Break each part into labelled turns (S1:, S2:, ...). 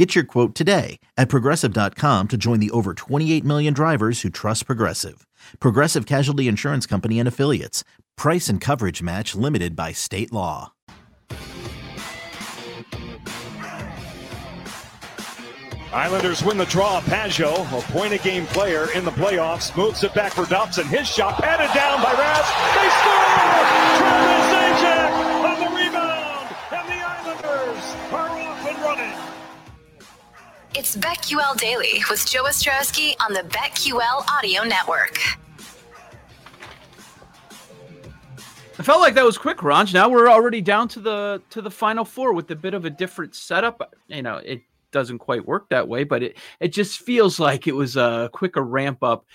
S1: Get your quote today at progressive.com to join the over 28 million drivers who trust Progressive. Progressive Casualty Insurance Company and Affiliates. Price and coverage match limited by state law.
S2: Islanders win the draw. Pageau, a point a game player in the playoffs, moves it back for Dobson. His shot patted down by Raz. They score! Travis
S3: It's BetQL Daily with Joe Ostrowski on the BetQL Audio Network.
S4: I felt like that was quick, Ranj. Now we're already down to the to the final four with a bit of a different setup. You know, it doesn't quite work that way, but it it just feels like it was a quicker ramp up.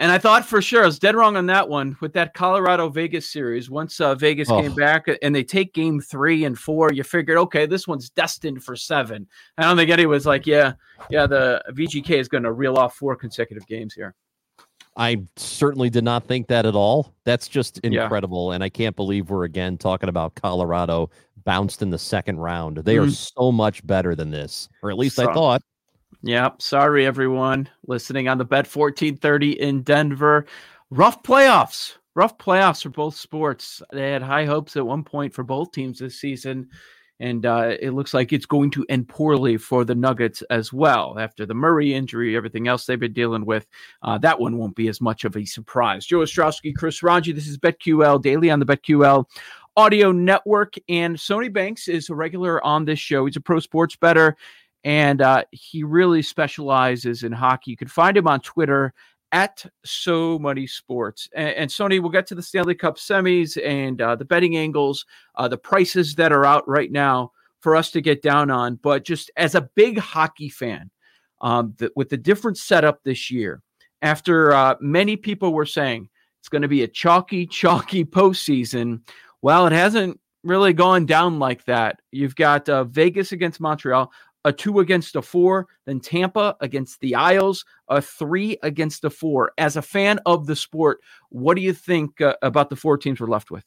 S4: And I thought for sure I was dead wrong on that one with that Colorado Vegas series. Once uh, Vegas oh. came back and they take game three and four, you figured, okay, this one's destined for seven. I don't think anyone was like, yeah, yeah, the VGK is going to reel off four consecutive games here.
S5: I certainly did not think that at all. That's just incredible. Yeah. And I can't believe we're again talking about Colorado bounced in the second round. They mm. are so much better than this, or at least so, I thought.
S4: Yep. Sorry, everyone listening on the Bet 1430 in Denver. Rough playoffs. Rough playoffs for both sports. They had high hopes at one point for both teams this season and uh, it looks like it's going to end poorly for the Nuggets as well after the Murray injury, everything else they've been dealing with. Uh, that one won't be as much of a surprise. Joe Ostrowski, Chris Ranji, this is BetQL daily on the BetQL Audio Network, and Sony Banks is a regular on this show. He's a pro sports bettor, and uh, he really specializes in hockey. You can find him on Twitter at So Money Sports. And, and, Sony, we'll get to the Stanley Cup semis and uh, the betting angles, uh, the prices that are out right now for us to get down on. But just as a big hockey fan, um, the, with the different setup this year, after uh, many people were saying it's going to be a chalky, chalky postseason, well, it hasn't really gone down like that. You've got uh, Vegas against Montreal, a two against a four, then Tampa against the Isles, a three against a four. As a fan of the sport, what do you think uh, about the four teams we're left with?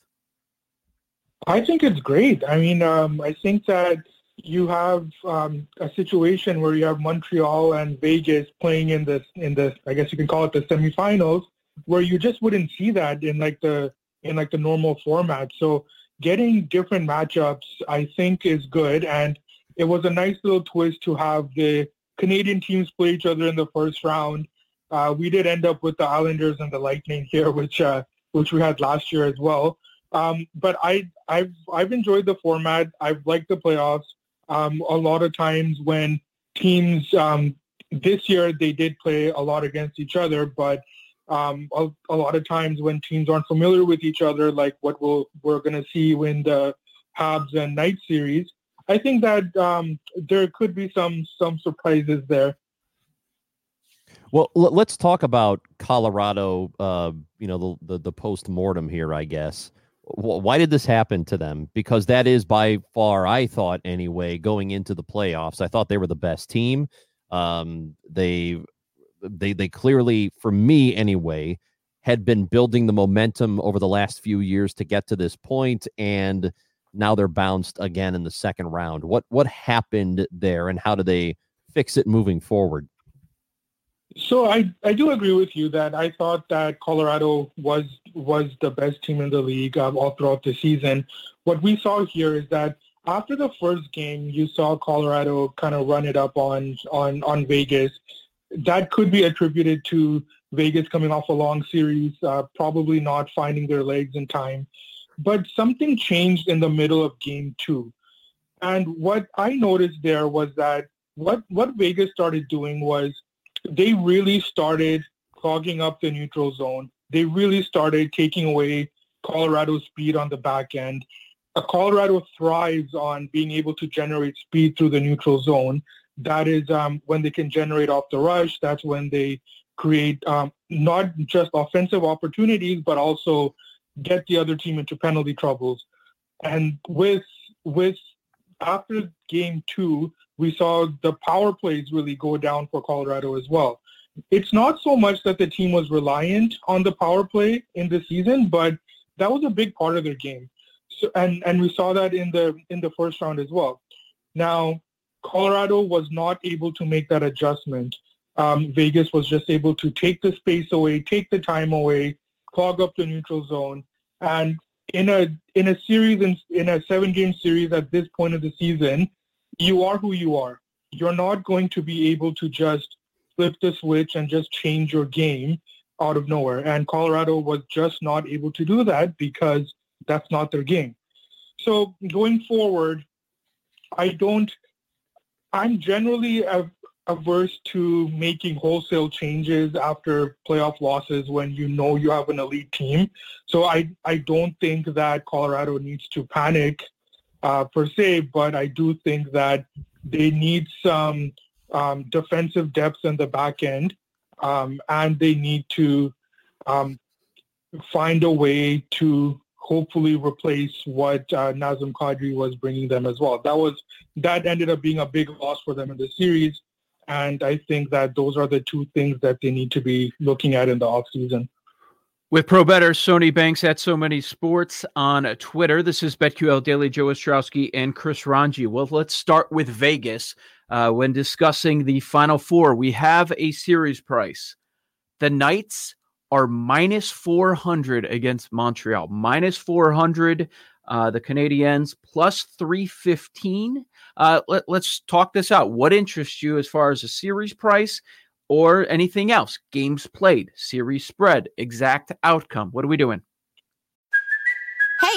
S6: I think it's great. I mean, um, I think that you have um, a situation where you have Montreal and Vegas playing in the in the I guess you can call it the semifinals, where you just wouldn't see that in like the in like the normal format. So getting different matchups, I think, is good. And it was a nice little twist to have the Canadian teams play each other in the first round. Uh, we did end up with the Islanders and the Lightning here, which uh, which we had last year as well. Um, but I I've I've enjoyed the format. I've liked the playoffs. Um, a lot of times when teams um, this year they did play a lot against each other, but um, a, a, lot of times when teams aren't familiar with each other, like what we'll, we're going to see in the Habs and Knight series, I think that um, there could be some some surprises there.
S5: Well, let's talk about Colorado. Uh, you know, the the, the post mortem here, I guess. Why did this happen to them? Because that is by far, I thought anyway, going into the playoffs. I thought they were the best team. Um, they they they clearly, for me anyway, had been building the momentum over the last few years to get to this point, and now they're bounced again in the second round. What what happened there, and how do they fix it moving forward?
S6: So I, I do agree with you that I thought that Colorado was was the best team in the league um, all throughout the season. What we saw here is that after the first game, you saw Colorado kind of run it up on on on Vegas. That could be attributed to Vegas coming off a long series, uh, probably not finding their legs in time. But something changed in the middle of game two. And what I noticed there was that what, what Vegas started doing was they really started clogging up the neutral zone. They really started taking away Colorado's speed on the back end. Colorado thrives on being able to generate speed through the neutral zone. That is um, when they can generate off the rush. That's when they create um, not just offensive opportunities, but also get the other team into penalty troubles. And with with after game two, we saw the power plays really go down for Colorado as well. It's not so much that the team was reliant on the power play in the season, but that was a big part of their game. So, and and we saw that in the in the first round as well. Now, Colorado was not able to make that adjustment. Um, Vegas was just able to take the space away, take the time away, clog up the neutral zone, and in a in a series in, in a seven game series at this point of the season, you are who you are. You're not going to be able to just flip the switch and just change your game out of nowhere. And Colorado was just not able to do that because that's not their game. So going forward, I don't. I'm generally averse to making wholesale changes after playoff losses when you know you have an elite team. So I, I don't think that Colorado needs to panic uh, per se, but I do think that they need some um, defensive depth in the back end, um, and they need to um, find a way to hopefully replace what uh, Nazem Kadri was bringing them as well. That was that ended up being a big loss for them in the series. And I think that those are the two things that they need to be looking at in the offseason.
S4: With Pro Bettor, Sony Banks at So Many Sports on Twitter. This is BetQL Daily, Joe Ostrowski and Chris Ranji. Well, let's start with Vegas. Uh, when discussing the Final Four, we have a series price. The Knights are minus 400 against Montreal, minus 400 uh, the Canadiens plus 315. Uh, let, let's talk this out. What interests you as far as a series price or anything else? Games played, series spread, exact outcome. What are we doing?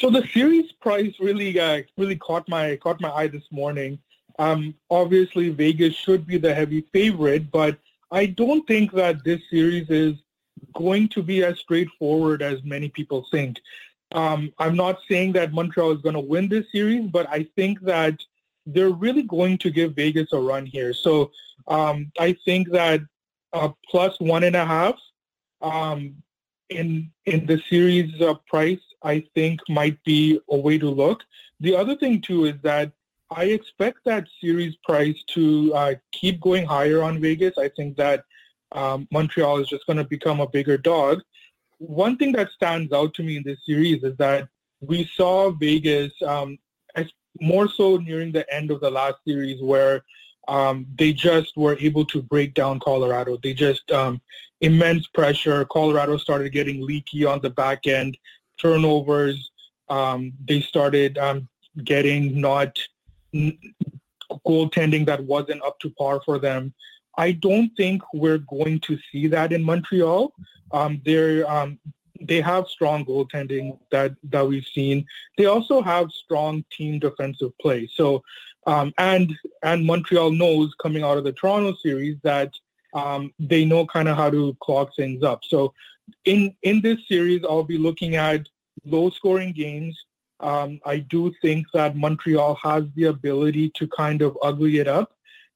S6: So the series price really uh, really caught my caught my eye this morning. Um, obviously, Vegas should be the heavy favorite, but I don't think that this series is going to be as straightforward as many people think. Um, I'm not saying that Montreal is going to win this series, but I think that they're really going to give Vegas a run here. So um, I think that uh, plus one and a half um, in in the series uh, price I think might be a way to look. The other thing too is that I expect that series price to uh, keep going higher on Vegas. I think that um, Montreal is just going to become a bigger dog. One thing that stands out to me in this series is that we saw Vegas um, more so nearing the end of the last series where um, they just were able to break down Colorado. They just um, immense pressure. Colorado started getting leaky on the back end turnovers. Um, they started um, getting not goaltending that wasn't up to par for them. I don't think we're going to see that in Montreal. Um, they're um, they have strong goaltending that that we've seen. They also have strong team defensive play. So um, and and Montreal knows coming out of the Toronto series that um, they know kind of how to clog things up. So in in this series, I'll be looking at low scoring games. Um, I do think that Montreal has the ability to kind of ugly it up,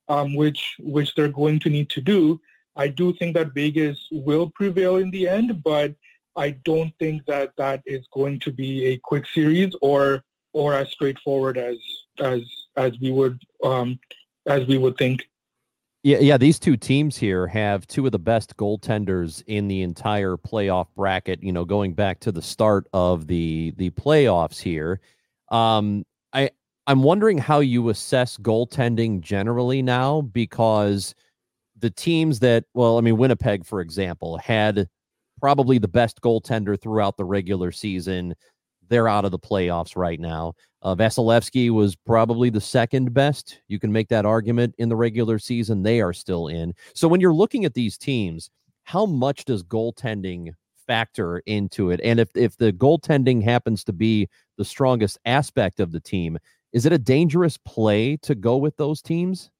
S6: um, which which they're going to need to do. I do think that Vegas will prevail in the end, but I don't think that that is going to be a quick series or or as straightforward as as as we would um, as we would think.
S5: Yeah, yeah. These two teams here have two of the best goaltenders in the entire playoff bracket. You know, going back to the start of the the playoffs here. Um, I I'm wondering how you assess goaltending generally now because the teams that, well, I mean, Winnipeg, for example, had probably the best goaltender throughout the regular season. They're out of the playoffs right now. Uh, Vasilevskiy was probably the second best. You can make that argument in the regular season. They are still in. So when you're looking at these teams, how much does goaltending factor into it? And if if the goaltending happens to be the strongest aspect of the team, is it a dangerous play to go with those teams?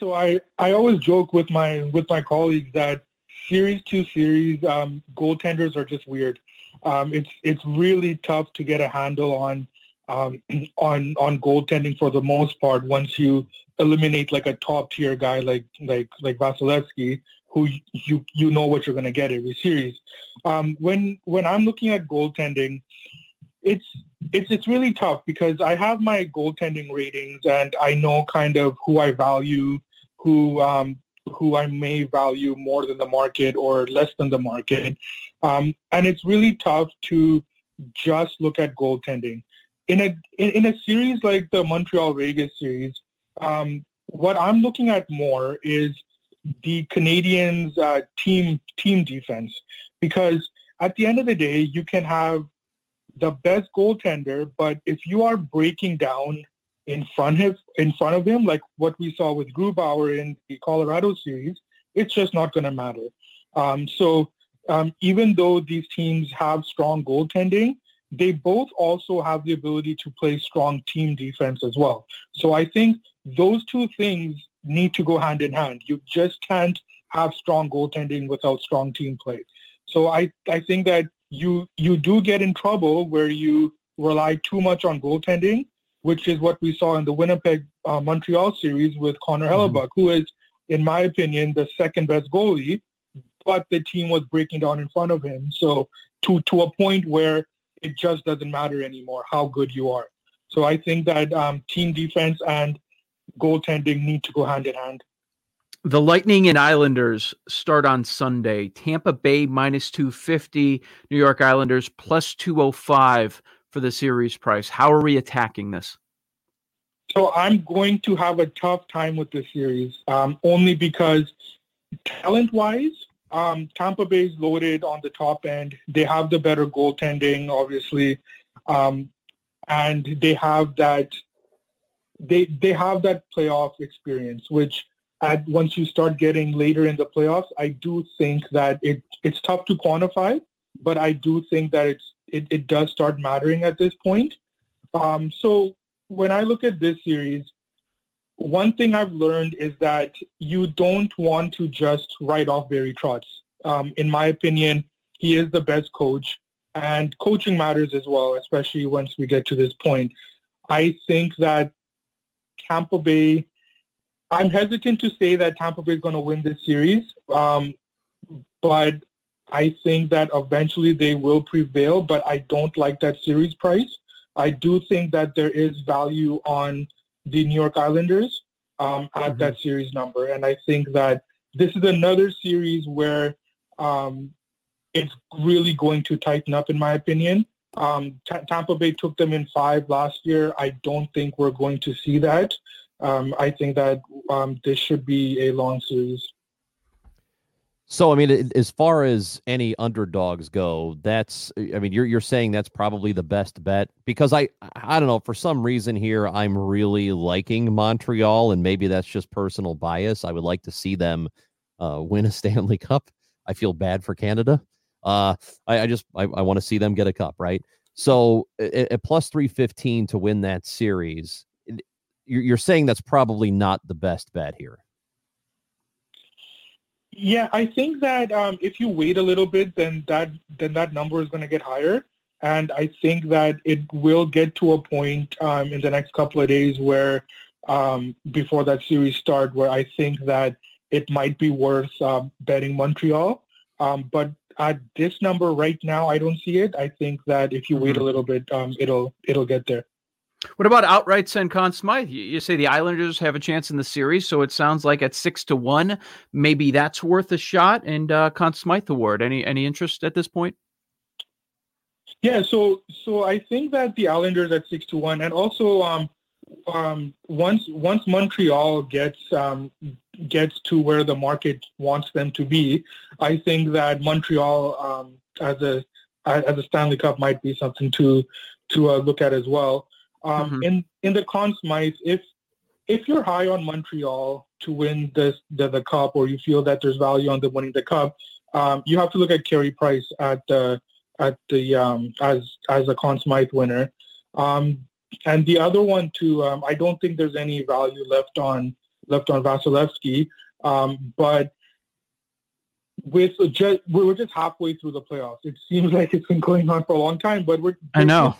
S6: So I, I always joke with my with my colleagues that series to series um, goaltenders are just weird. Um, it's it's really tough to get a handle on um, on on goaltending for the most part once you eliminate like a top tier guy like like like Vasilevskiy, who you you know what you're going to get every series. Um, when when I'm looking at goaltending, it's it's it's really tough because I have my goaltending ratings and I know kind of who I value, who um, who I may value more than the market or less than the market, um, and it's really tough to just look at goaltending in a in, in a series like the Montreal Vegas series. Um, what I'm looking at more is the Canadiens' uh, team team defense because at the end of the day, you can have the best goaltender, but if you are breaking down in front of in front of him, like what we saw with Grubauer in the Colorado series, it's just not going to matter. Um, so um, even though these teams have strong goaltending, they both also have the ability to play strong team defense as well. So I think those two things need to go hand in hand. You just can't have strong goaltending without strong team play. So I, I think that you you do get in trouble where you rely too much on goaltending, which is what we saw in the Winnipeg uh, Montreal series with Connor mm-hmm. Hellebuyck, who is, in my opinion, the second best goalie, but the team was breaking down in front of him. So to to a point where it just doesn't matter anymore how good you are. So I think that um, team defense and goaltending need to go hand in hand.
S4: The Lightning and Islanders start on Sunday. Tampa Bay minus 250, New York Islanders plus 205 for the series price. How are we attacking this?
S6: So I'm going to have a tough time with this series, um, only because talent-wise, um, Tampa Bay is loaded on the top end. They have the better goaltending, obviously, um, and they have that. They they have that playoff experience, which at once you start getting later in the playoffs, I do think that it it's tough to quantify, but I do think that it's it, it does start mattering at this point. Um, so when I look at this series, one thing I've learned is that you don't want to just write off Barry Trotz. Um, in my opinion, he is the best coach, and coaching matters as well, especially once we get to this point. I think that Tampa Bay I'm hesitant to say that Tampa Bay is going to win this series, um, but I think that eventually they will prevail. But I don't like that series price. I do think that there is value on the New York Islanders um, at mm-hmm. that series number, and I think that this is another series where um, it's really going to tighten up, in my opinion. Um, T- Tampa Bay took them in five last year. I don't think we're going to see that um, I think that um, this should be a long series.
S5: So, I mean, as far as any underdogs go, that's, I mean, you're, you're saying that's probably the best bet because I, I don't know, for some reason here, I'm really liking Montreal and maybe that's just personal bias. I would like to see them uh, win a Stanley Cup. I feel bad for Canada. Uh, I, I just, I, I want to see them get a cup, right? So at, plus 315 to win that series, you're saying that's probably not the best bet here.
S6: Yeah, I think that um, if you wait a little bit, then that then that number is going to get higher, and I think that it will get to a point um, in the next couple of days where um, before that series start, where I think that it might be worth uh, betting Montreal. Um, but at this number right now, I don't see it. I think that if you wait a mm-hmm. little bit, um, it'll it'll get there.
S4: What about outrights and Conn Smythe? You, say the Islanders have a chance in the series, so it sounds like at six to one, maybe that's worth a shot. And uh, Conn Smythe award. Any any interest at this point?
S6: Yeah, so so I think that the Islanders at six to one, and also um, um, once once Montreal gets um, gets to where the market wants them to be, I think that Montreal um, as a as a Stanley Cup might be something to to uh, look at as well. Um, mm-hmm. In in the Conn Smythe, if if you're high on Montreal to win this the, the cup, or you feel that there's value on them winning the cup, um, you have to look at Carey Price at the at the um, as as a Conn Smythe winner. Um, and the other one too, um, I don't think there's any value left on left on Vasilevskiy, um, but with just we're just halfway through the playoffs. It seems like it's been going on for a long time, but we're
S4: I know,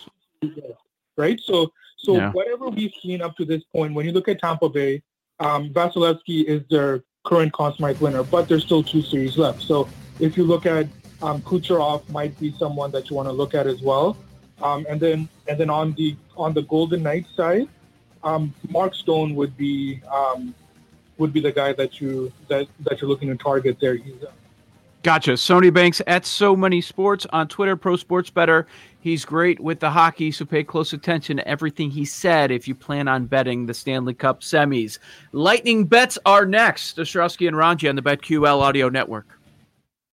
S6: right? So so
S4: Yeah.
S6: whatever we've seen up to this point, when you look at Tampa Bay, um, Vasilevskiy is their current Conn Smythe winner, but there's still two series left. So if you look at um, Kucherov, might be someone that you want to look at as well. Um, and then and then on the on the Golden Knights side, um, Mark Stone would be um, would be the guy that you that that you're looking to target there. He's uh,
S4: Gotcha. Sony Banks at So Many Sports on Twitter, Pro Sports Bettor. He's great with the hockey, so pay close attention to everything he said if you plan on betting the Stanley Cup semis. Lightning bets are next. Ostrowski and Ranji on the BetQL Audio Network.